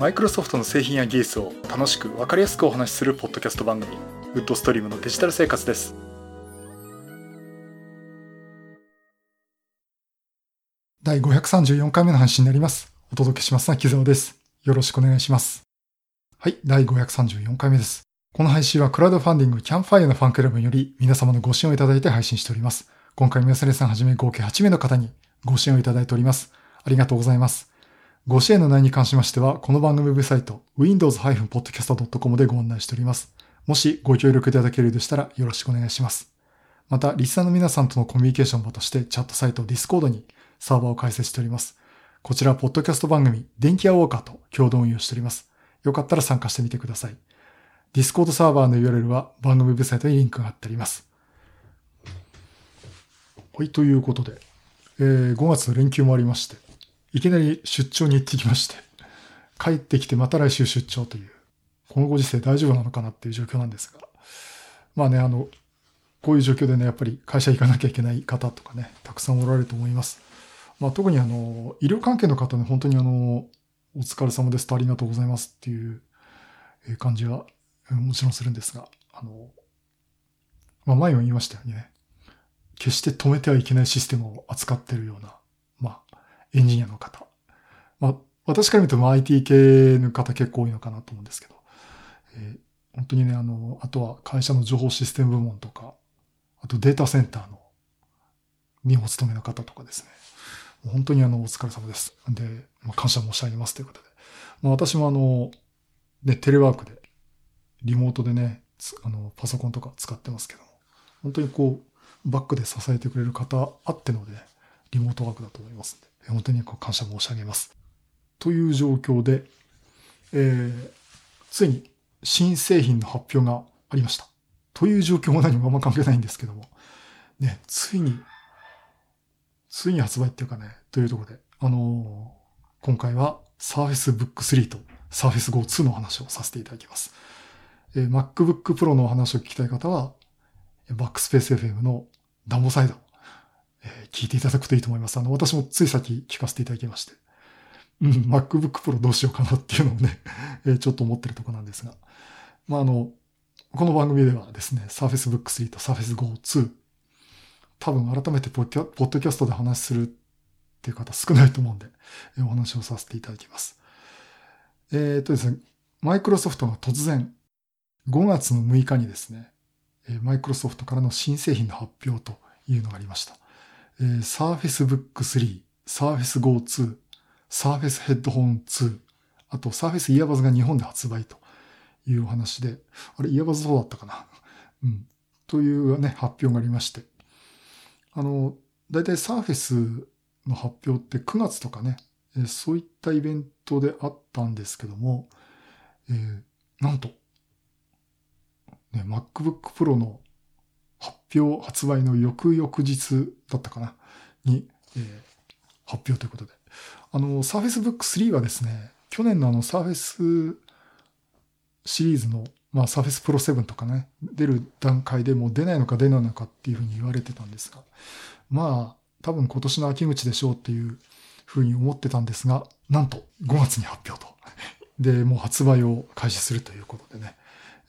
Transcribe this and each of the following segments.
マイクロソフトの製品や技術を楽しく分かりやすくお話しするポッドキャスト番組ウッドストリームのデジタル生活です。第534回目の配信になります。お届けしますのは木澤です。よろしくお願いします。はい第534回目です。この配信はクラウドファンディングキャンファイアのファンクラブにより皆様のご支援をいただいて配信しております。今回も安根さんはじめ合計8名の方にご支援をいただいております。ありがとうございます。ご支援の内容に関しましては、この番組ウェブサイト、windows-podcast.com でご案内しております。もしご協力いただけるようでしたらよろしくお願いします。また、リスナーの皆さんとのコミュニケーション場としてチャットサイト Discord にサーバーを開設しております。こちら、ポッドキャスト番組、電気屋ウォーカーと共同運用しております。よかったら参加してみてください。Discord サーバーの URL は番組ウェブサイトにリンクが貼ってあります。はい、ということで、えー、5月の連休もありまして、いきなり出張に行ってきまして、帰ってきてまた来週出張という、このご時世大丈夫なのかなっていう状況なんですが、まあね、あの、こういう状況でね、やっぱり会社行かなきゃいけない方とかね、たくさんおられると思います。まあ特にあの、医療関係の方ね、本当にあの、お疲れ様ですとありがとうございますっていう感じはもちろんするんですが、あの、まあ前も言いましたようにね。決して止めてはいけないシステムを扱ってるようなエンジニアの方。まあ、私から見ると IT 系の方結構多いのかなと思うんですけど、えー、本当にね、あの、あとは会社の情報システム部門とか、あとデータセンターのにお勤めの方とかですね。本当にあの、お疲れ様です。で、まあ、感謝申し上げますということで。まあ、私もあの、ね、テレワークで、リモートでね、あの、パソコンとか使ってますけども、本当にこう、バックで支えてくれる方あってので、リモートワークだと思いますんで。本当にこう感謝申し上げます。という状況で、えー、ついに新製品の発表がありました。という状況も何もあんま関係ないんですけども、ね、ついに、ついに発売っていうかね、というところで、あのー、今回は Surface Book 3と Surface Go 2の話をさせていただきます。えー、MacBook Pro の話を聞きたい方は、バックスペース FM のダンボサイドえー、聞いていただくといいと思います。あの、私もつい先聞かせていただきまして。うん、MacBook Pro どうしようかなっていうのをね、えー、ちょっと思ってるとこなんですが。まあ、あの、この番組ではですね、Surface Book 3と Surface Go 2、多分改めてポッドキャストで話するっていう方少ないと思うんで、えー、お話をさせていただきます。えっ、ー、とですね、マイクロソフトが突然、5月の6日にですね、マイクロソフトからの新製品の発表というのがありました。えー、Surface Book 3、Surface Go 2、Surface Headphone 2、あと Surface Earbuds が日本で発売というお話で、あれ、イヤバズそうだったかな？うん。というね、発表がありまして。あの、だいたい Surface の発表って9月とかね、えー、そういったイベントであったんですけども、えー、なんと、ね、MacBook Pro の発表、発売の翌々日だったかな、に、えー、発表ということで。あの、Surface Book 3はですね、去年のあの Surface シリーズの、まあ Surface Pro 7とかね、出る段階でもう出ないのか出ないのかっていうふうに言われてたんですが、まあ、多分今年の秋口でしょうっていうふうに思ってたんですが、なんと5月に発表と。で、もう発売を開始するということでね、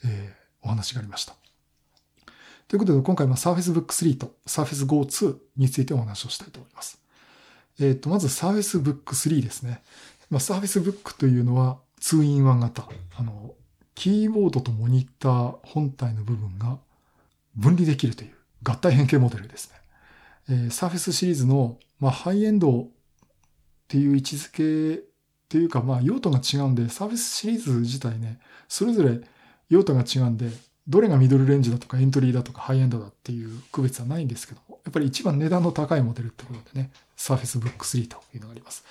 えー、お話がありました。ということで、今回は Surface Book 3と Surface Go 2についてお話をしたいと思います。えっ、ー、と、まず Surface Book 3ですね。まあ、Surface Book というのは 2-in-1 型。あの、キーボードとモニター本体の部分が分離できるという合体変形モデルですね。えー、Surface シリーズの、まあ、ハイエンドっていう位置づけっていうか、まあ、用途が違うんで、Surface シリーズ自体ね、それぞれ用途が違うんで、どれがミドルレンジだとかエントリーだとかハイエンドだっていう区別はないんですけども、やっぱり一番値段の高いモデルってことでね、Surface Book 3というのがあります。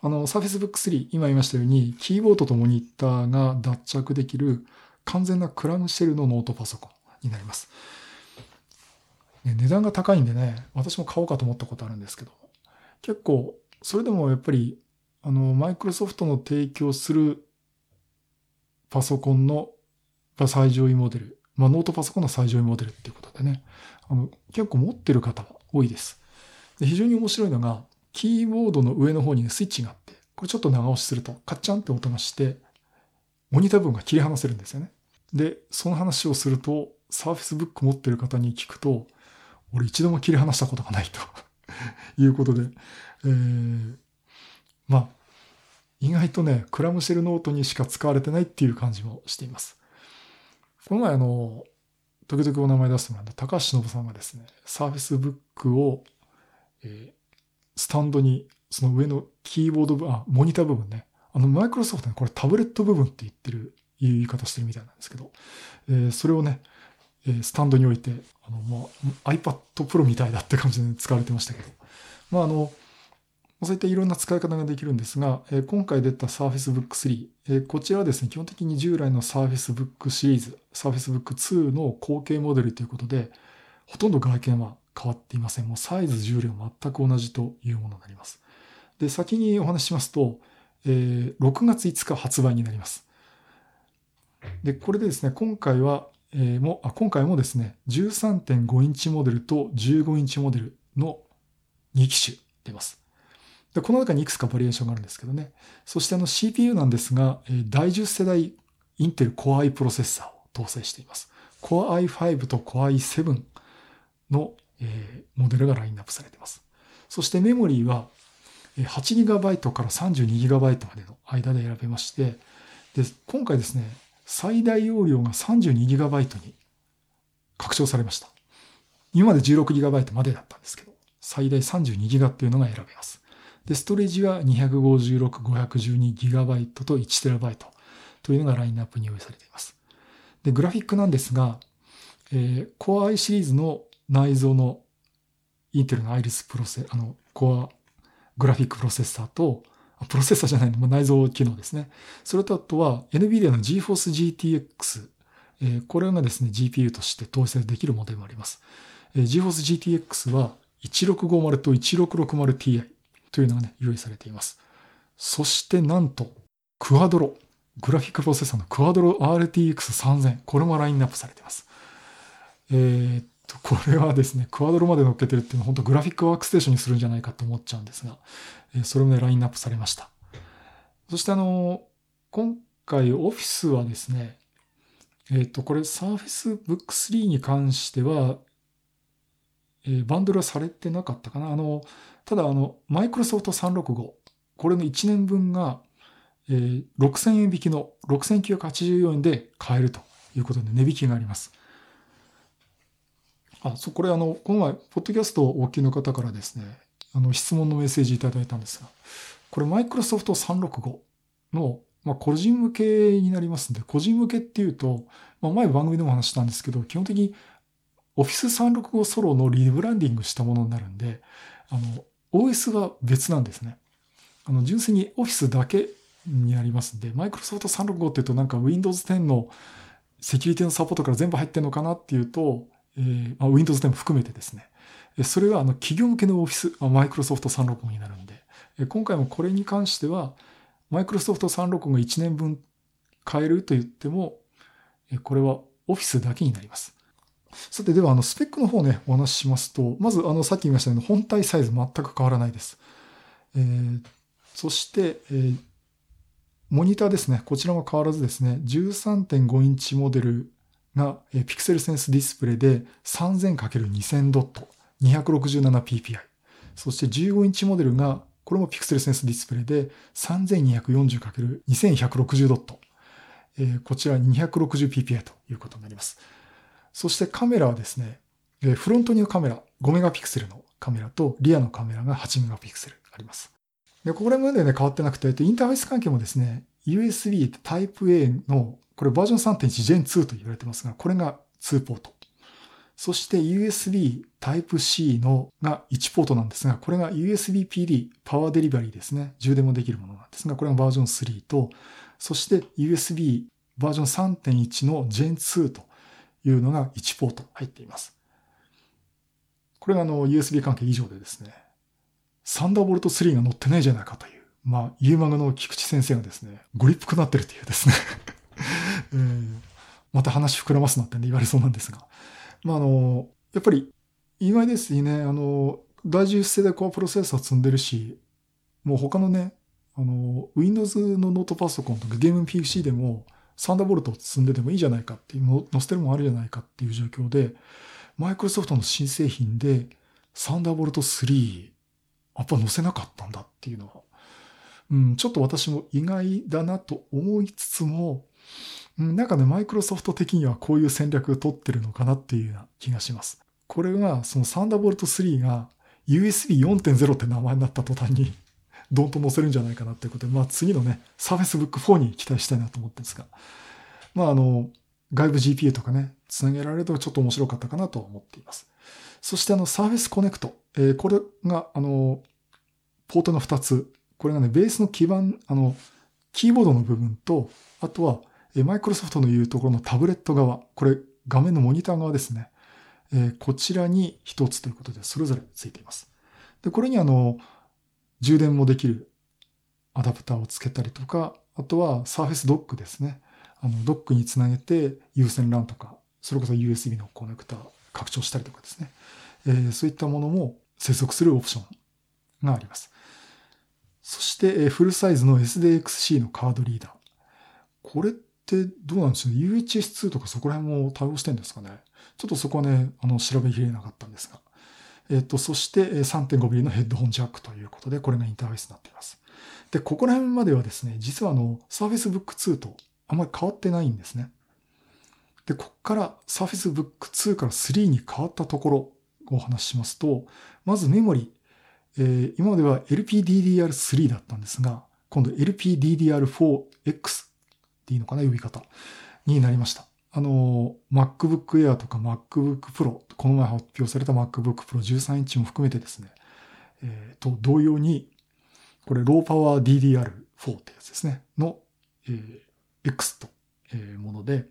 あの、Surface Book 3、今言いましたように、キーボードとモニターが脱着できる完全なクラムシェルのノートパソコンになります。ね、値段が高いんでね、私も買おうかと思ったことあるんですけど、結構、それでもやっぱり、あの、マイクロソフトの提供するパソコンのが最上位モデル。まあ、ノートパソコンの最上位モデルっていうことでね、あの、結構持ってる方は多いです。で非常に面白いのが、キーボードの上の方にね、スイッチがあって、これちょっと長押しすると、カッチャンって音がして、モニター部分が切り離せるんですよね。で、その話をすると、サーフェスブック持ってる方に聞くと、俺一度も切り離したことがないと いうことで、えー、まあ、意外とね、クラムシェルノートにしか使われてないっていう感じもしています。この前あの、時々お名前出してもらった高橋忍さんがですね、サーフェスブックを、えー、スタンドに、その上のキーボード部、あ、モニター部分ね。あの、マイクロソフトね、これタブレット部分って言ってる、いう言い方してるみたいなんですけど、えー、それをね、えー、スタンドに置いて、あの、まあ、iPad Pro みたいだって感じで使われてましたけど、まあ、あの、そういったいろんな使い方ができるんですが、今回出た Surface Book 3、こちらはですね、基本的に従来の Surface Book シリーズ、Surface Book 2の後継モデルということで、ほとんど外見は変わっていません。もうサイズ、重量全く同じというものになります。で、先にお話ししますと、えー、6月5日発売になります。で、これでですね、今回は、今回もですね、13.5インチモデルと15インチモデルの2機種出ます。で、この中にいくつかバリエーションがあるんですけどね。そしてあの CPU なんですが、第10世代インテル Core i プロセッサーを搭載しています。Core i5 と Core i7 の、えモデルがラインナップされています。そしてメモリーは 8GB から 32GB までの間で選べまして、で今回ですね、最大容量が 32GB に拡張されました。今まで 16GB までだったんですけど、最大 32GB っていうのが選べます。で、ストレージは256、512GB と 1TB というのがラインナップに用意されています。で、グラフィックなんですが、えー、Core i シリーズの内蔵のインテルのアイリスプロセ、あの、Core グラフィックプロセッサーと、プロセッサーじゃないの、内蔵機能ですね。それとあとは NVIDIA の GeForce GTX、えー、これがですね、GPU として搭載できるモデルもあります。えー、GeForce GTX は1650と 1660Ti というのがね、用意されています。そしてなんと、クアドロ、グラフィックプロセッサーのクアドロ RTX3000、これもラインナップされています。えー、っと、これはですね、クアドロまで乗っけてるっていうのは本当グラフィックワークステーションにするんじゃないかと思っちゃうんですが、えー、それもね、ラインナップされました。そしてあの、今回オフィスはですね、えっ、と、これ Surface Book 3に関しては、えー、バンドルはされてなかったかな。あの、ただ、あの、マイクロソフト365、これの1年分が、えー、6000円引きの6984円で買えるということで値引きがあります。あ、そう、これあの、この前、ポッドキャストをお聞きの方からですね、あの、質問のメッセージいただいたんですが、これマイクロソフト365の、まあ、個人向けになりますんで、個人向けっていうと、まあ、前番組でも話したんですけど、基本的に Office 365ソロのリブランディングしたものになるんで、あの、OS は別なんですね。あの、純粋に Office だけになりますんで、Microsoft 365っていうとなんか Windows 10のセキュリティのサポートから全部入ってるのかなっていうと、えーまあ、Windows 10も含めてですね。それがあの企業向けの Office、Microsoft 365になるんで、今回もこれに関しては、Microsoft 365が1年分買えると言っても、これは Office だけになります。さて、では、あの、スペックの方ね、お話ししますと、まず、あの、さっき言いましたように、本体サイズ全く変わらないです。えー、そして、えー、モニターですね。こちらも変わらずですね、13.5インチモデルが、えー、ピクセルセンスディスプレイで 3000×2000 ドット、267ppi。そして15インチモデルが、これもピクセルセンスディスプレイで 3240×2160 ドット。えー、こちら 260ppi ということになります。そしてカメラはですね、フロントにはカメラ、5メガピクセルのカメラと、リアのカメラが8メガピクセルあります。で、これまでね、変わってなくて、インターフェース関係もですね、USB Type A の、これバージョン3.1 Gen 2と言われてますが、これが2ポート。そして USB Type C のが1ポートなんですが、これが USB PD、パワーデリバリーですね。充電もできるものなんですが、これがバージョン3と、そして USB バージョン3.1の Gen 2というのが1ポート入っています。これがあの USB 関係以上でですね、サンダーボルト3が載ってないじゃないかという、まあ、ユーマグの菊池先生がですね、ご立腹なってるというですね、また話膨らますなって、ね、言われそうなんですが、まあ、あの、やっぱり意外ですね、あの、第10世代コアプロセッサー積んでるし、もう他のね、あの、Windows のノートパソコンとかゲーム PC でも、サンダーボルトを積んででもいいじゃないかっていうの、載せてるもんあるじゃないかっていう状況で、マイクロソフトの新製品でサンダーボルト3、やっぱ載せなかったんだっていうのは、うん、ちょっと私も意外だなと思いつつも、うん、なんかね、マイクロソフト的にはこういう戦略を取ってるのかなっていうような気がします。これが、そのサンダーボルト3が USB4.0 って名前になった途端にドンと載せるんじゃないかなっていうことで、まあ次のね、Surface Book 4に期待したいなと思ってるんですが、まああの、外部 GPU とかね、つなげられるとちょっと面白かったかなと思っています。そしてあの、Surface Connect、えー、これがあの、ポートの2つ、これがね、ベースの基盤、あの、キーボードの部分と、あとは、マイクロソフトの言うところのタブレット側、これ画面のモニター側ですね。えー、こちらに1つということで、それぞれついています。で、これにあの、充電もできるアダプターをつけたりとか、あとは Surface Dock ですね。あの、ドックにつなげて有線 LAN とか、それこそ USB のコネクタ拡張したりとかですね。えー、そういったものも接続するオプションがあります。そしてえ、フルサイズの SDXC のカードリーダー。これってどうなんですか ?UHS2 とかそこら辺も対応してるんですかね？ちょっとそこはね、あの、調べきれなかったんですが。えっと、そして3.5ミリのヘッドホンジャックとことで、これがインターフェースになっています。で、ここら辺まではですね、実はあの、Surface Book 2とあまり変わってないんですね。で、ここから Surface Book 2から3に変わったところをお話ししますと、まずメモリ、えー、今までは LPDDR3 だったんですが、今度 LPDDR4X っていいのかな、呼び方になりました。あの、MacBook Air とか MacBook Pro、この前発表された MacBook Pro 13インチも含めてですね、えー、と同様に、これローパワー DDR4 ってやつですね、の、えー、X というもので、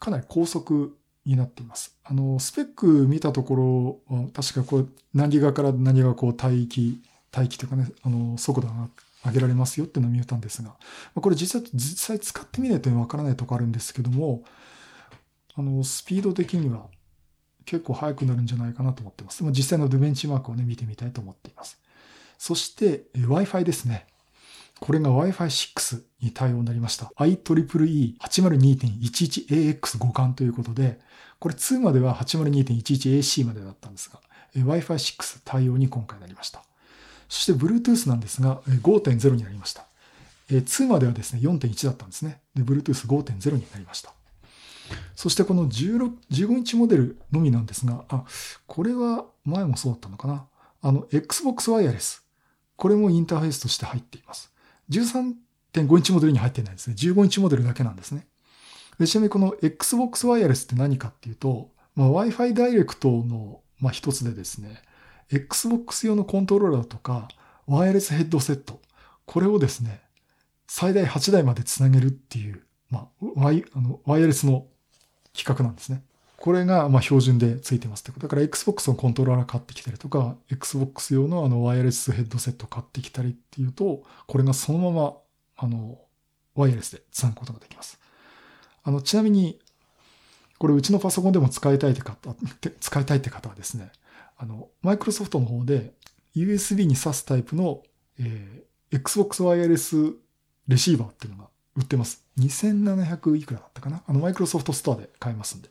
かなり高速になっています。あの、スペック見たところ、確かこう、何ギガから何がこう、帯域、帯域というかね、あの、速度が上げられますよっていうのを見えたんですが、これ実際、実際使ってみないとわからないとこあるんですけども、あの、スピード的には結構速くなるんじゃないかなと思ってます。実際のベンチマークをね、見てみたいと思っています。そして、Wi-Fi ですね。これが Wi-Fi6 に対応になりました。IEEE802.11AX 互換ということで、これ2までは 802.11AC までだったんですが、Wi-Fi6 対応に今回なりました。そして Bluetooth なんですが、5.0になりました。2まではですね、4.1だったんですね。で、Bluetooth5.0 になりました。そしてこの16 15インチモデルのみなんですが、あ、これは前もそうだったのかな。あの、Xbox Wireless。これもインターフェースとして入っています。13.5インチモデルに入ってないですね。15インチモデルだけなんですね。でちなみにこの Xbox Wireless って何かっていうと、まあ、Wi-Fi ダイレクトの、まあ、一つでですね、Xbox 用のコントローラーとか、ワイヤレスヘッドセット、これをですね、最大8台までつなげるっていう、まあ、ワイあのワイヤレスの規格なんですね。これがま標準でついてますってこと。だから Xbox のコントローラー買ってきたりとか、Xbox 用のあのワイヤレスヘッドセット買ってきたりっていうと、これがそのままあのワイヤレスでつなぐことができます。あの、ちなみに、これうちのパソコンでも使いたいって方、使いたいって方はですね、あの、マイクロソフトの方で USB に挿すタイプの、えー、Xbox ワイヤレスレシーバーっていうのが売ってます。2700いくらだったかな？あの、マイクロソフトストアで買えますんで。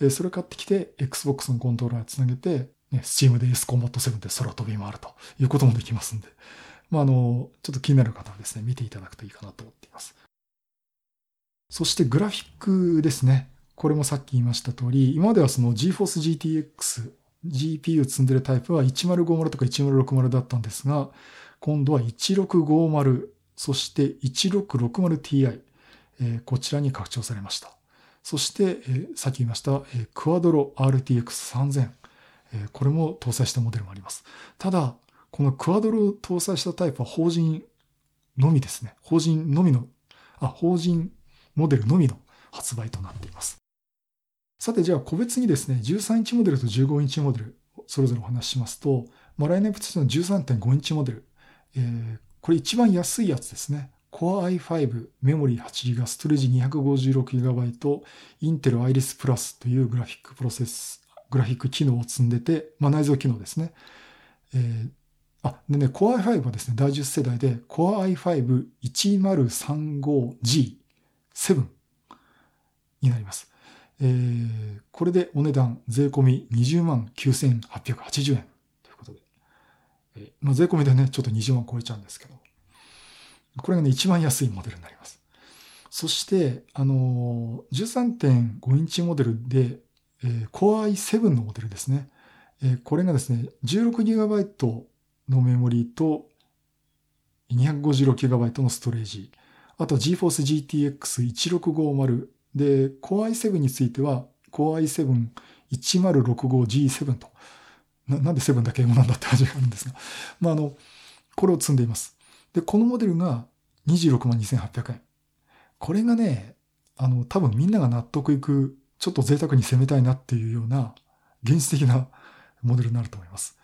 えそれ買ってきて、Xbox のコントローラーつなげて、ね、Steam で S コンバット7で空飛び回るということもできますんで、まあ、あの、ちょっと気になる方はですね、見ていただくといいかなと思っています。そしてグラフィックですね。これもさっき言いました通り、今まではその GForce GTX、GPU 積んでるタイプは1050とか1060だったんですが、今度は1650、そして 1660Ti、こちらに拡張されました。そして、さっき言いました、クワドロ RTX3000、これも搭載したモデルもあります。ただ、このクワドロを搭載したタイプは法人のみですね。法人のみの、あ、法人モデルのみの発売となっています。さて、じゃあ個別にですね、13インチモデルと15インチモデル、それぞれお話ししますと、まあ、来年プチの13.5インチモデル、えー、これ一番安いやつですね。Core i5 メモリー 8GB ストレージ 256GB インテル Iris Plus というグラフィックプロセスグラフィック機能を積んでて、まあ、内蔵機能ですね。えー、あ、でね、Core i5 はですね、第10世代で Core i5-1035G 7になります。えー、これでお値段税込み20万9880円ということで。えー、まあ、税込みでね、ちょっと20万超えちゃうんですけど。これがね、一番安いモデルになります。そして、あのー、13.5インチモデルで、えー、Core i7 のモデルですね。えー、これがですね、16GB のメモリーと 256GB のストレージ。あと GForce GTX1650 で、Core i7 については Core i7-1065G7 と。ななんで7だけ英語なんだって話があるんですが。まあ、あの、これを積んでいます。で、このモデルが26万2800円。これがね、あの、多分みんなが納得いく、ちょっと贅沢に攻めたいなっていうような、現実的なモデルになると思います。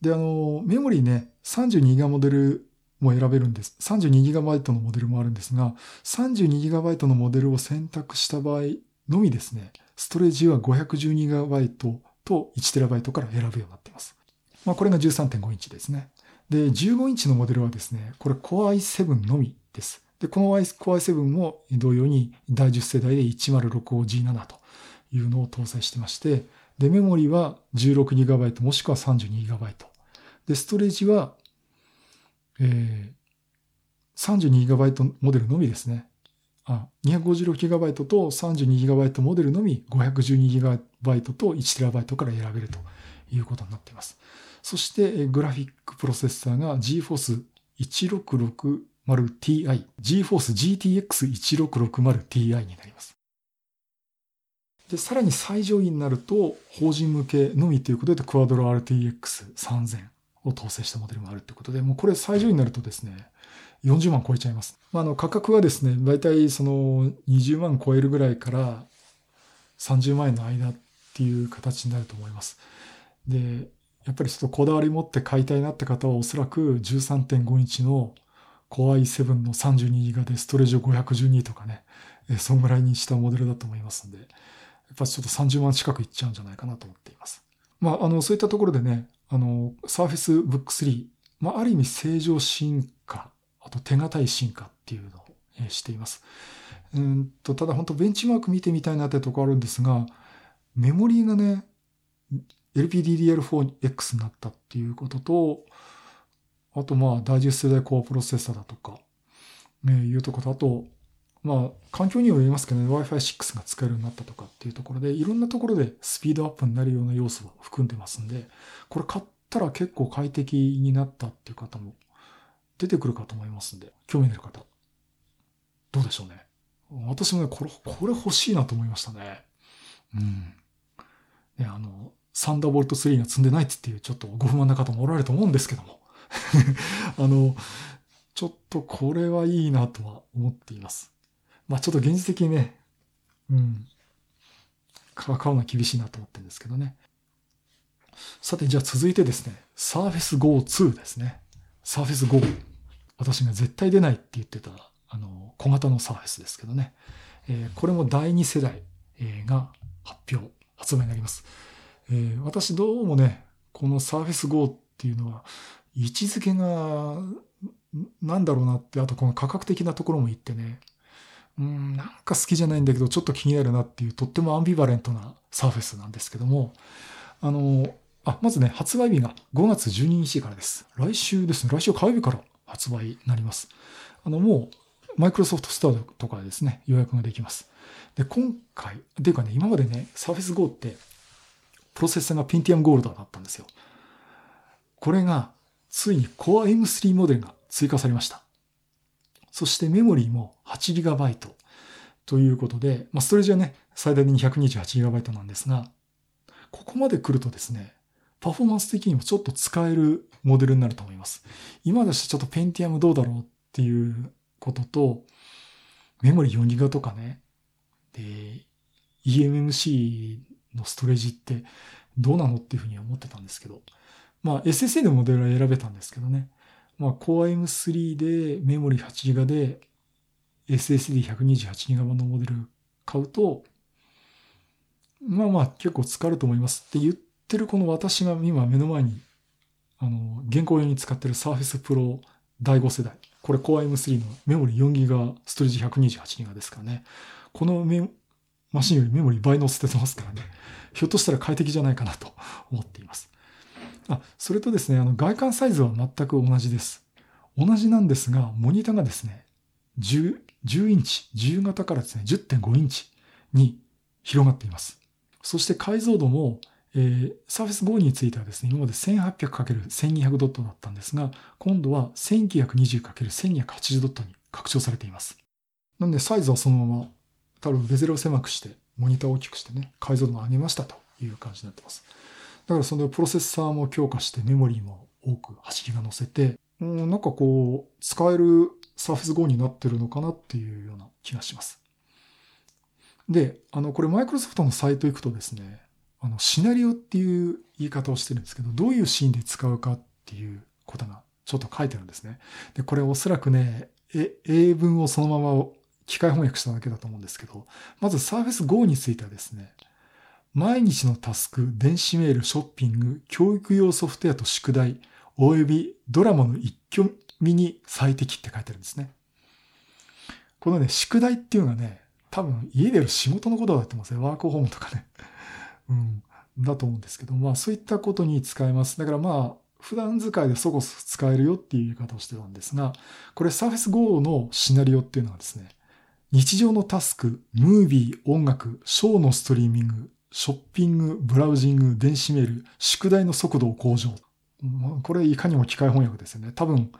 で、あの、メモリーね、32ギガモデルも選べるんです。32GB のモデルもあるんですが、32GB のモデルを選択した場合のみですね、ストレージは 512GB と 1TB から選ぶようになっています。まあ、これが13.5インチですね。で、15インチのモデルはですね、これ Core i7 のみです。で、この Core i7 も同様に第10世代で 1065G7 というのを搭載してまして、で、メモリは 16GB もしくは 32GB。で、ストレージは、えー、32GB モデルのみですね。あ、256GB と 32GB モデルのみ 512GB と 1TB から選べるということになっています。そして、グラフィックプロセッサーが GForce 1660Ti、GForce GTX1660Ti になります。で、さらに最上位になると、法人向けのみということで、クワドロ RTX3000 を搭載したモデルもあるということで、もうこれ最上位になるとですね、40万超えちゃいます。まあ、あの価格はですね、大体その20万超えるぐらいから30万円の間っていう形になると思います。で、やっぱりちょっとこだわり持って買いたいなって方はおそらく13.5インチの Core i7 の 32GB でストレージを512とかね、そんぐらいにしたモデルだと思いますんで、やっぱちょっと30万近くいっちゃうんじゃないかなと思っています。まあ、あの、そういったところでね、あの、Surface Book 3、まあ、ある意味正常進化、あと手堅い進化っていうのを、しています。うんと、ただ本当ベンチマーク見てみたいなってとこあるんですが、メモリーがね、LPDDR4X になったっていうことと、あとまあ、第10世代コアプロセッサーだとか、ね、いうところと、あと、まあ、環境にも言えますけどね、Wi-Fi 6が使えるようになったとかっていうところで、いろんなところでスピードアップになるような要素を含んでますんで、これ買ったら結構快適になったっていう方も出てくるかと思いますんで、興味のある方、どうでしょうね。私もね、これ、これ欲しいなと思いましたね。うん。ね、あの、サンダーボルト3が積んでないっていうちょっとご不満な方もおられると思うんですけども。あの、ちょっとこれはいいなとは思っています。まあちょっと現実的にね、うん、買うのは厳しいなと思ってるんですけどね。さて、じゃあ続いてですね、Surface Go 2ですね。Surface Go。私が絶対出ないって言ってた、あの、小型の Surface ですけどね。えー、これも第2世代、が発表、発売になります。えー、私どうもね、この Surface Go っていうのは、位置づけが、なんだろうなって、あとこの価格的なところも言ってね、うん、なんか好きじゃないんだけど、ちょっと気になるなっていう、とってもアンビバレントなサーフェスなんですけども、あの、あ、まずね、発売日が5月12日からです。来週ですね、来週火曜日から発売になります。あの、もう、マイクロソフトスターとかでですね、予約ができます。で、今回、っていうかね、今までね、サーフェス Go って、プロセッサーが Pentium Gold だったんですよ。これが、ついに Core M3 モデルが追加されました。そしてメモリーも 8GB ということで、まあ、ストレージはね、最大で 228GB なんですが、ここまで来るとですね、パフォーマンス的にもちょっと使えるモデルになると思います。今だしちょっと Pentium どうだろうっていうことと、メモリー 4GB とかね、で、eMMC のストレージってどうなのっていうふうに思ってたんですけど、まあ SSD のモデルは選べたんですけどね。まあ Core M3 でメモリ 8GB で SSD128GB のモデル買うと、まあまあ結構使えると思いますって言ってるこの私が今目の前に、あの、現行用に使ってる Surface Pro 第5世代。これ Core M3 のメモリ 4GB、ストレージ 128GB ですからね。このメマシンよりメモリ倍乗せてますからね。ひょっとしたら快適じゃないかなと思っています。あ、それとですね、あの外観サイズは全く同じです。同じなんですが、モニターがですね、10, 10インチ、10型からですね、10.5インチに広がっています。そして解像度も、えー、Surface Go についてはですね、今まで 1800×1200 ドットだったんですが、今度は 1920×1280 ドットに拡張されています。なのでサイズはそのまま、多分ベゼルを狭くして、モニターを大きくしてね、解像度も上げましたという感じになってます。だからそのプロセッサーも強化してメモリーも多く走りが乗せて、うん、なんかこう、使える Surface Go になってるのかなっていうような気がします。で、あの、これマイクロソフトのサイト行くとですね、あの、シナリオっていう言い方をしてるんですけど、どういうシーンで使うかっていうことがちょっと書いてあるんですね。で、これおそらくね、英文をそのまま機械翻訳しただけだと思うんですけど、まず Surface Go についてはですね、毎日のタスク、電子メール、ショッピング、教育用ソフトウェアと宿題、およびドラマの一挙見に最適って書いてあるんですね。このね、宿題っていうのがね、多分家でやる仕事のことだと思うんですよ。ワークホームとかね。うん。だと思うんですけど、まあそういったことに使えます。だからまあ、普段使いでそこそこ使えるよっていう言い方をしてたんですが、これ Surface Go のシナリオっていうのはですね、日常のタスク、ムービー、音楽、ショーのストリーミング、ショッピング、ブラウジング、電子メール、宿題の速度を向上。これいかにも機械翻訳ですよね。多分、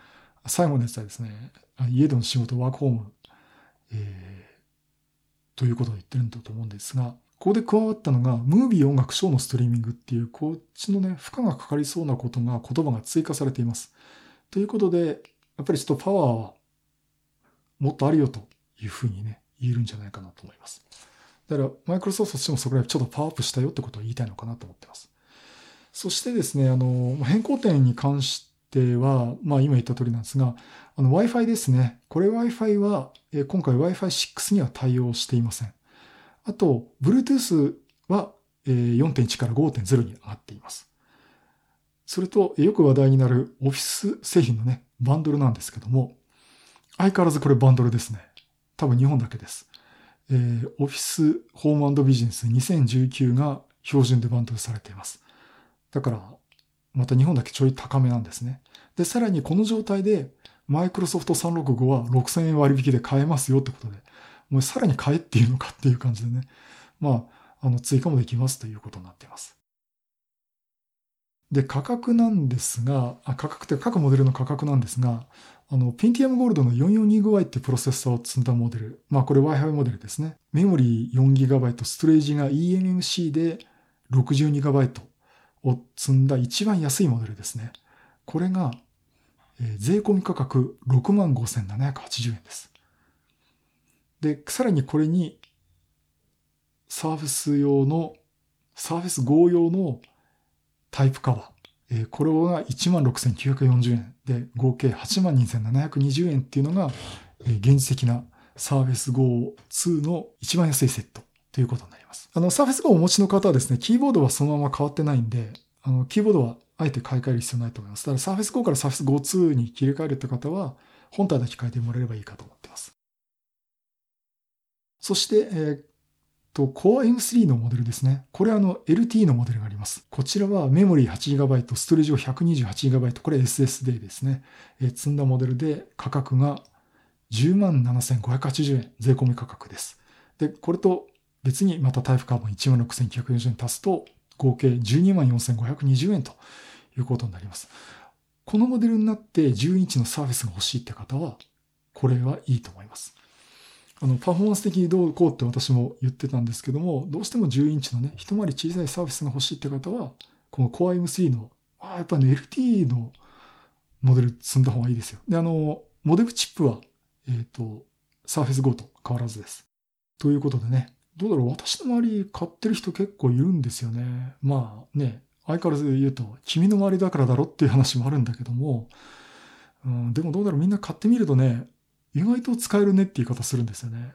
最後のやつはですね、家での仕事、ワークホーム、えー、ということを言ってるんだと思うんですが、ここで加わったのが、ムービー、音楽、ショーのストリーミングっていう、こっちのね、負荷がかかりそうなことが、言葉が追加されています。ということで、やっぱりちょっとパワーはもっとあるよというふうにね、言えるんじゃないかなと思います。だから、マイクロソフトとしてもそこらちょっとパワーアップしたよってことを言いたいのかなと思ってます。そしてですね、あの、変更点に関しては、まあ今言った通りなんですが、あの Wi-Fi ですね。これ Wi-Fi は、え今回 Wi-Fi6 には対応していません。あと、Bluetooth は4.1から5.0に上がっています。それと、よく話題になる Office 製品のね、バンドルなんですけども、相変わらずこれバンドルですね。多分日本だけです。えー、Office Home Business 2019が標準でバンドルされています。だから、また日本だけちょい高めなんですね。で、さらにこの状態で、マイクロソフト365は6000円割引で買えますよってことで、もうさらに買えっていうのかっていう感じでね。まあ、あの、追加もできますということになっています。で、価格なんですが、あ価格って各モデルの価格なんですが、あの、Pentium Gold の 442Y ってプロセッサーを積んだモデル。まあこれ Wi-Fi モデルですね。メモリー 4GB、ストレージが eMMC で 62GB を積んだ一番安いモデルですね。これが、えー、税込み価格65,780円です。で、さらにこれに、サーフェス用の、サーフェス Go 用のタイプカバー。えー、これが16,940円で、合計82,720円っていうのが、えー、現実的なサーフェス Go 2の一番安いセットということになります。あの、サーフェス Go をお持ちの方はですね、キーボードはそのまま変わってないんで、あの、キーボードはあえて買い替える必要ないと思います。ただ、サーフェス Go からサーフェス Go 2に切り替えるって方は、本体だけ変えてもらえればいいかと思ってます。そして、えー、と、Core M3 のモデルですね。これあの LT のモデルがあります。こちらはメモリー 8GB、ストレージを 128GB、これ SSD ですね。えー、積んだモデルで価格が107,580円、税込み価格です。で、これと別にまたタイプカーボン16,940円足すと合計124,520円ということになります。このモデルになって10インチのサーフェスが欲しいって方は、これはいいと思います。あの、パフォーマンス的にどうこうって私も言ってたんですけども、どうしても10インチのね、一回り小さいサーフェスが欲しいって方は、この Core M3 の、あやっぱね、LT のモデル積んだ方がいいですよ。で、あの、モデルチップは、えっ、ー、と、サーフェス Go と変わらずです。ということでね、どうだろう私の周り買ってる人結構いるんですよね。まあね、相変わらず言うと、君の周りだからだろっていう話もあるんだけども、うん、でもどうだろうみんな買ってみるとね、意外と使えるねって言い方するんですよね。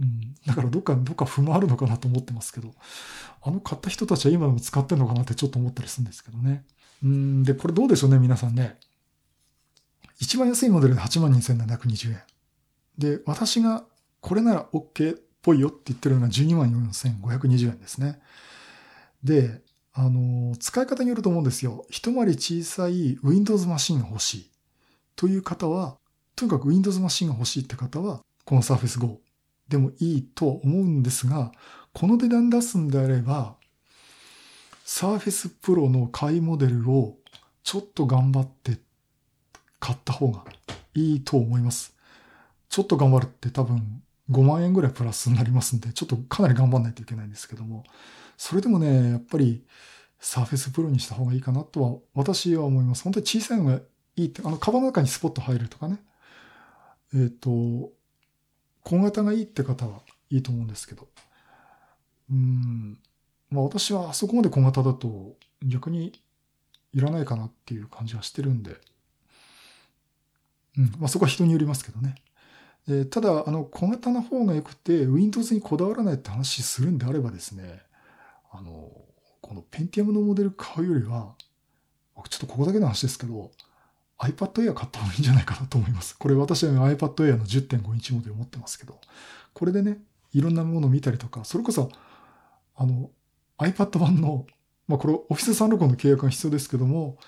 うん。だからどっか、どっか不満あるのかなと思ってますけど、あの買った人たちは今でも使ってんのかなってちょっと思ったりするんですけどね。うん。で、これどうでしょうね、皆さんね。一番安いモデルで82,720円。で、私がこれなら OK っぽいよって言ってるのが124,520円ですね。で、あの、使い方によると思うんですよ。一回り小さい Windows マシンが欲しいという方は、とにかく Windows マシンが欲しいって方は、この Surface Go でもいいとは思うんですが、この値段出すんであれば、Surface Pro の買いモデルをちょっと頑張って買った方がいいと思います。ちょっと頑張るって多分5万円ぐらいプラスになりますんで、ちょっとかなり頑張んないといけないんですけども、それでもね、やっぱり Surface Pro にした方がいいかなとは私は思います。本当に小さいのがいいって、あの、カバンの中にスポット入るとかね。えっ、ー、と、小型がいいって方はいいと思うんですけど。うん。まあ私はあそこまで小型だと逆にいらないかなっていう感じはしてるんで。うん。まあそこは人によりますけどね。えー、ただ、あの、小型の方が良くて、Windows にこだわらないって話するんであればですね、あの、この Pentium のモデル買うよりは、ちょっとここだけの話ですけど、iPad Air 買った方がいいんじゃないかなと思います。これ私は iPad Air の10.5インチモデル持ってますけど、これでね、いろんなものを見たりとか、それこそ、あの、iPad 版の、まあこれ Office 365の契約が必要ですけども、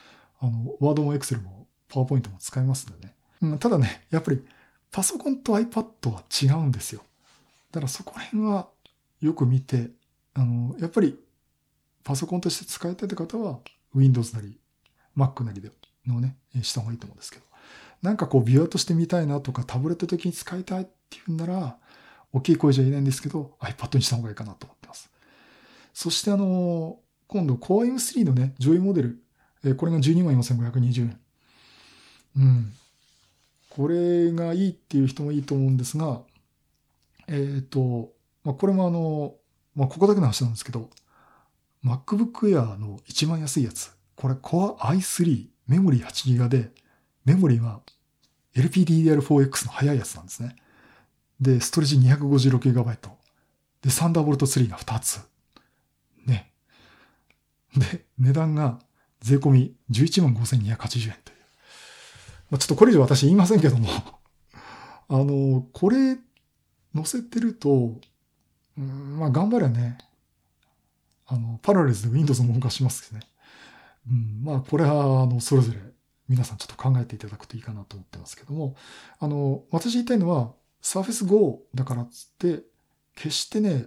あの、Word も Excel も PowerPoint も使えますんでね。うん、ただね、やっぱりパソコンと iPad は違うんですよ。だからそこら辺はよく見て、あの、やっぱりパソコンとして使いたいって方は Windows なり Mac なりでのね、した方がいいと思うんですけど。なんかこう、ビュアとして見たいなとか、タブレット的に使いたいっていうんなら、大きい声じゃ言えないんですけど、iPad にした方がいいかなと思ってます。そしてあの、今度 Core M3 のね、上位モデル、えこれが124,520円。うん。これがいいっていう人もいいと思うんですが、えっ、ー、と、まあ、これもあの、まあ、ここだけの話なんですけど、MacBook Air の一番安いやつ。これ Core i3 メモリー 8GB で、メモリーは LPDDR4X の速いやつなんですね。で、ストレージ 256GB。で、サンダーボルト3が2つ。ね。で、値段が税込み11万5280円という。まあ、ちょっとこれ以上私言いませんけども あの、これ載せてると、うん、まあ頑張れね。あの、パラレルで Windows も動かしますけどね。うん、まあ、これは、あの、それぞれ皆さんちょっと考えていただくといいかなと思ってますけども、あの、私言いたいのは、Surface Go だからっつって、決してね、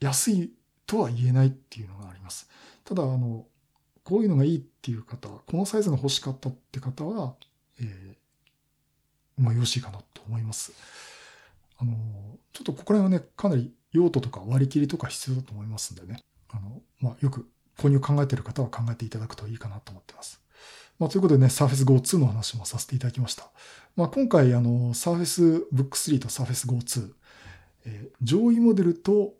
安いとは言えないっていうのがあります。ただ、あの、こういうのがいいっていう方、このサイズが欲しかったって方は、えー、まあよろしいかなと思います。あの、ちょっとここら辺はね、かなり用途とか割り切りとか必要だと思いますんでね。あの、まあよく購入を考えている方は考えていただくといいかなと思っています。まあ、ということでね、Surface Go 2の話もさせていただきました。まあ、今回、あの、Surface Book 3と Surface Go 2、えー、上位モデルと、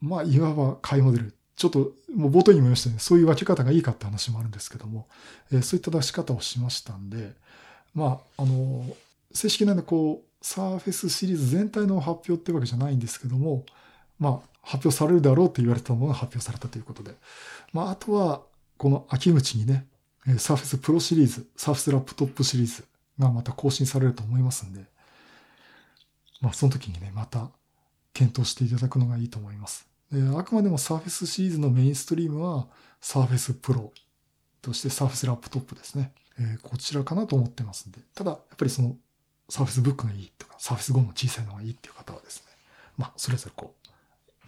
まあ、いわば下位モデル。ちょっと、もう冒頭にも言いましたね、そういう分け方がいいかって話もあるんですけども、えー、そういった出し方をしましたんで、まあ、あの、正式なね、こう、Surface シリーズ全体の発表ってわけじゃないんですけども、まあ、発表されるだろうと言われたものが発表されたということで。まあ、あとは、この秋口にね、サーフェスプロシリーズ、サーフェスラップトップシリーズがまた更新されると思いますんで、まあ、その時にね、また検討していただくのがいいと思います。であくまでもサーフェスシリーズのメインストリームは、サーフェスプロとしてサーフェスラップトップですね。えー、こちらかなと思ってますんで。ただ、やっぱりその、サーフェスブックがいいとか、サーフェス5の小さいのがいいっていう方はですね、まあ、それぞれこう、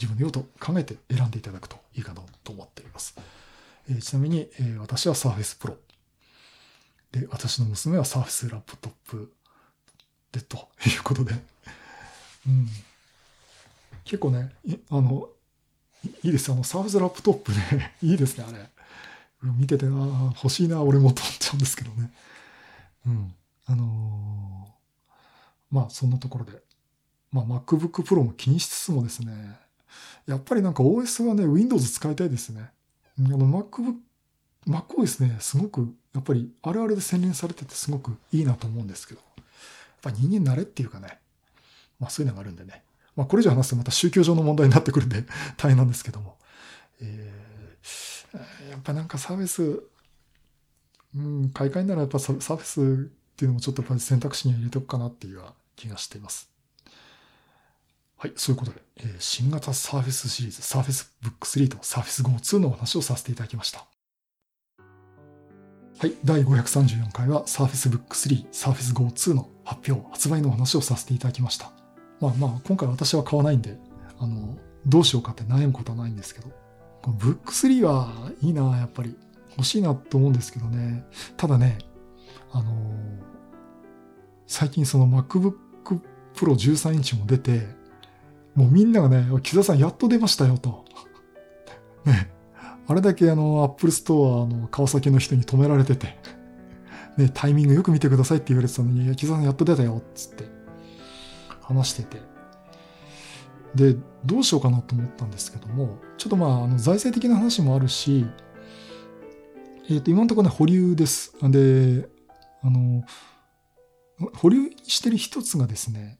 自分の用途考えて選んでいただくといいかなと思っています。えー、ちなみに、えー、私は Surface Pro。で、私の娘は Surface ラップトップで、ということで。うん。結構ね、あの、いいです。あの、サーフェスラップトップね、いいですね、あれ。見てて、ああ、欲しいな、俺もと思っちゃうんですけどね。うん。あのー、まあ、そんなところで。まあ、MacBook Pro も気にしつつもですね、やっぱりなんか OS はね、Windows 使いたいですね。あの MacBook、MacOS ね、すごく、やっぱりあるあるで洗練されててすごくいいなと思うんですけど、やっぱ人間慣れっていうかね、まあそういうのがあるんでね。まあこれ以上話すとまた宗教上の問題になってくるんで 大変なんですけども。えー、やっぱなんかサービス、うん、買い替えならやっぱサービスっていうのもちょっとやっぱり選択肢に入れておくかなっていう気がしています。はい、そういうことで、えー、新型サーフェスシリーズ、サーフェスブック3とサーフェス Go 2のお話をさせていただきました。はい、第534回は Surface Book 3 Surface Go 2の発表、発売のお話をさせていただきました。まあまあ、今回私は買わないんで、あの、どうしようかって悩むことはないんですけど、この Book 3はいいな、やっぱり。欲しいなと思うんですけどね。ただね、あの最近その MacBook Pro 13インチも出て、もうみんながね、木澤さんやっと出ましたよと。ね、あれだけあの、アップルストアの川崎の人に止められてて、ね、タイミングよく見てくださいって言われてたのに、木澤さんやっと出たよ、っつって話してて。で、どうしようかなと思ったんですけども、ちょっとまあ、あの財政的な話もあるし、えっ、ー、と、今のところね、保留です。で、あの、保留してる一つがですね、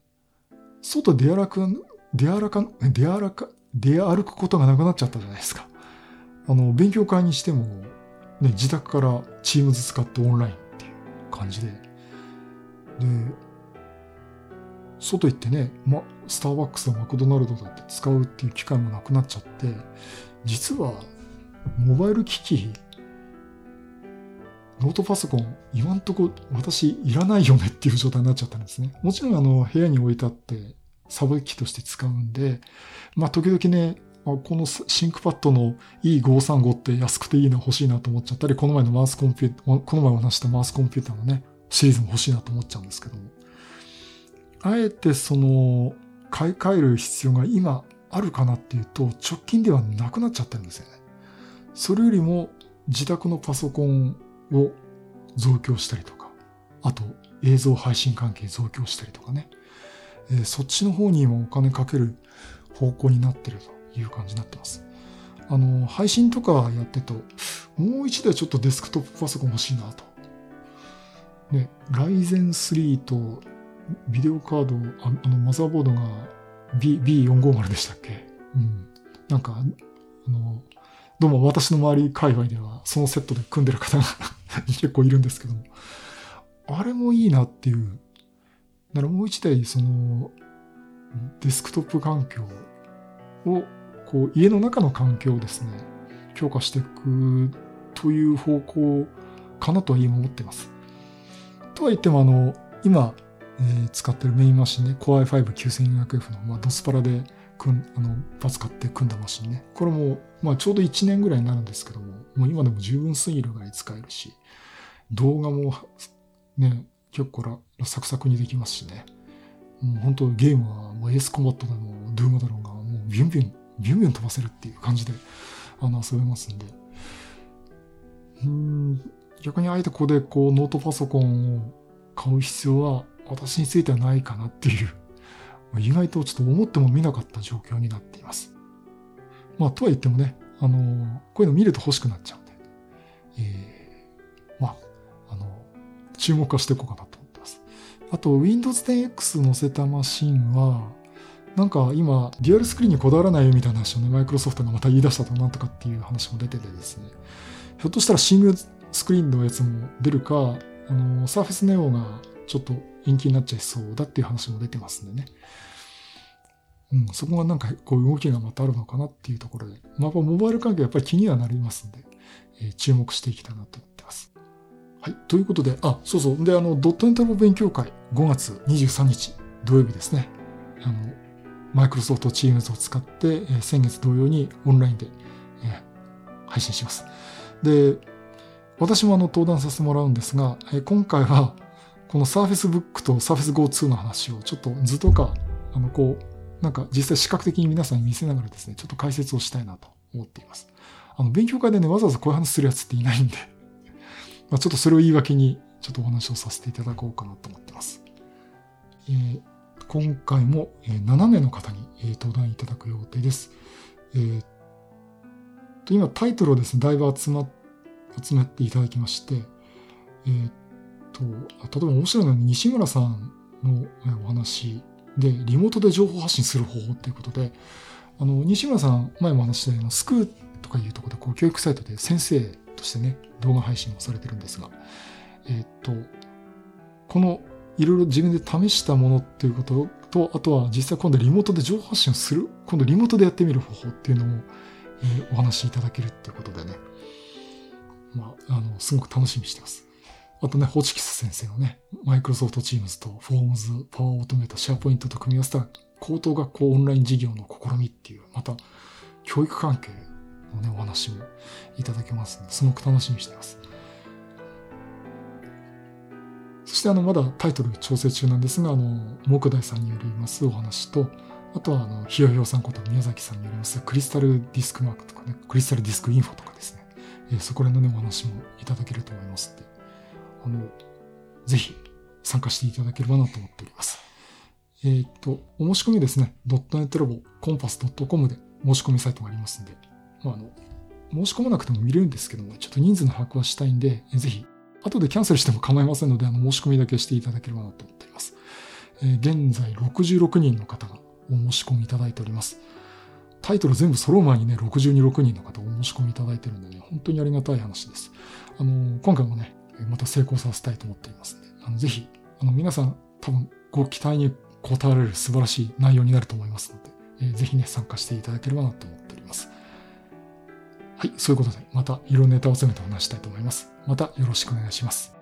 外出歩く、出歩か、出歩か、出歩くことがなくなっちゃったじゃないですか。あの、勉強会にしても、ね、自宅からチームズ使ってオンラインっていう感じで。で、外行ってね、ま、スターバックスとマクドナルドだって使うっていう機会もなくなっちゃって、実は、モバイル機器、ノートパソコン、今んとこ私いらないよねっていう状態になっちゃったんですね。もちろんあの部屋に置いてあってサブ機として使うんで、まあ時々ね、このシンクパッドの E535 って安くていいな欲しいなと思っちゃったり、この前のマウスコンピューター、この前お話したマウスコンピューターのね、シリーズも欲しいなと思っちゃうんですけども。あえてその、買い替える必要が今あるかなっていうと、直近ではなくなっちゃってるんですよね。それよりも自宅のパソコンを増強したりとか、あと映像配信関係増強したりとかね、え、そっちの方にもお金かける方向になってると。いう感じになってます。あの、配信とかやってると、もう一台ちょっとデスクトップパソコン欲しいなと。ね、Ryzen 3とビデオカード、ああの、マザーボードが B、B450 でしたっけ？うん。なんか、あの、どうも私の周り界隈ではそのセットで組んでる方が 結構いるんですけども、あれもいいなっていう。だからもう一台そのデスクトップ環境をこう家の中の環境をですね、強化していくという方向かなとは今思ってます。とは言っても、あの、今、えー、使ってるメインマシンね、Core i5-9400F の、まあ、ドスパラで組ん、あの、パ使って組んだマシンね。これも、まあ、ちょうど1年ぐらいになるんですけども、もう今でも十分すぎるぐらい使えるし、動画も、ね、結構らサクサクにできますしね。もう本当ゲームはもうエースコマットでも、ドゥームだろうが、もうビュンビュンビュンビュン飛ばせるっていう感じで、あの、遊べますんで。うん、逆にあえてここでこう、ノートパソコンを買う必要は私についてはないかなっていう、意外とちょっと思っても見なかった状況になっています。まあ、とは言ってもね、あの、こういうの見ると欲しくなっちゃうんで、えー、注目はしていこうかなと思ってます。あと、Windows 10X 載せたマシンは、なんか今、デュアルスクリーンにこだわらないよみたいな話をね、マイクロソフトがまた言い出したとなんとかっていう話も出ててですね、ひょっとしたらシングルスクリーンのやつも出るか、あの、サーフェスネオがちょっと延期になっちゃいそうだっていう話も出てますんでね。うん、そこがなんかこう動きがまたあるのかなっていうところで、まあ、モバイル関係やっぱり気にはなりますんで、えー、注目していきたいなと。はい。ということで、あ、そうそう。で、あの、ドットネットの勉強会、5月23日土曜日ですね。あの、マイクロソフト Teams を使って、えー、先月同様にオンラインで、えー、配信します。で、私もあの登壇させてもらうんですが、えー、今回はこの Surface Book と Surface Go 2の話をちょっと図とか、あの、こう、なんか実際視覚的に皆さんに見せながらですね、ちょっと解説をしたいなと思っています。あの、勉強会でね、わざわざこういう話するやつっていないんでまあちょっとそれを言い訳に、ちょっとお話をさせていただこうかなと思ってます。えー今回も7名の方に登壇いただく予定です。えー、と今タイトルをですね、だいぶ集ま、集めていただきまして、えー、と、例えば面白いのは西村さんのお話で、リモートで情報発信する方法ということで、あの、西村さん、前も話したようなスクーとかいうところで、こう、教育サイトで先生としてね、動画配信をされてるんですが、えっ、と、このいろいろ自分で試したものっていうことと、あとは実際今度リモートで情報発信をする、今度リモートでやってみる方法っていうのも、えー、お話しいただけるっていうことでね、まあ、あの、すごく楽しみにしてます。あとね、ホチキス先生のね、マイクロソフトチームズとフォームズ、パワーオートメート、シェアポイントと組み合わせた高等学校オンライン事業の試みっていう、また教育関係のね、お話もいただけますので、すごく楽しみにしてます。そしてあの、まだタイトル調整中なんですが、あの、木大さんによりますお話と、あとはあの、ひよひよさんこと宮崎さんによりますクリスタルディスクマークとかね、クリスタルディスクインフォとかですね、えー、そこら辺のね、お話もいただけると思いますので、あの、ぜひ参加していただければなと思っております。えー、っと、お申し込みですね、ドットネットラボコンパス .com で申し込みサイトがありますんで、まあ、あの、申し込まなくても見れるんですけども、ちょっと人数の把握はしたいんで、ぜひ後でキャンセルしても構いませんので、あの、申し込みだけしていただければなと思っております。えー、現在66人の方がお申し込みいただいております。タイトル全部揃う前にね、62、6人の方お申し込みいただいてるんでね、本当にありがたい話です。あの、今回もね、また成功させたいと思っていますので、あのぜひ、あの、皆さん多分ご期待に応えられる素晴らしい内容になると思いますので、えー、ぜひね、参加していただければなと思っております。はい、そういうことで、またいろんなネタを集めてお話したいと思います。またよろしくお願いします。